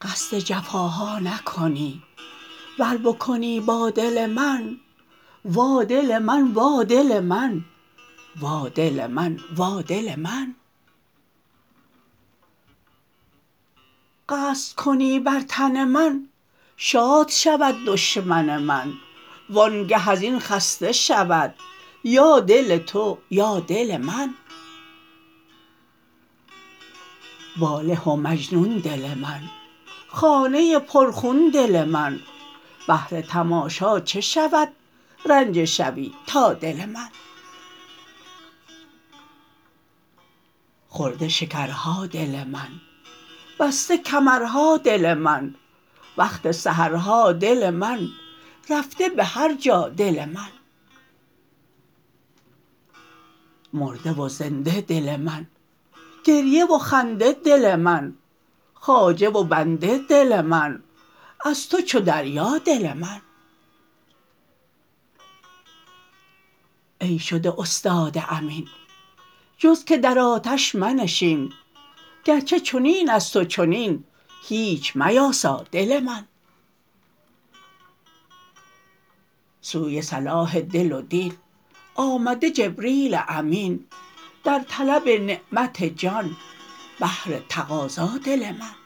قصد جفاها نکنی ور بکنی با دل من وا دل من وا دل من وا دل من وا دل من. قصد کنی بر تن من شاد شود دشمن من وانگه از این خسته شود یا دل تو یا دل من. واله و مجنون دل من خانه پرخون دل من. بهر تماشا چه شود رنجه شوی تا دل من. خورده شکرها دل من بسته کمرها دل من. وقت سحرها دل من رفته به هر جا دل من. مرده و زنده دل من گریه و خنده دل من خواجه و بنده دل من از تو چو دریا دل من. ای شده استاد امین جز که در آتش منشین گرچه چنین است و چنین هیچ میاسا دل من. سوی صلاح دل و دین آمده جبریل امین در طلب نعمت جان بهر تقاضا دل من.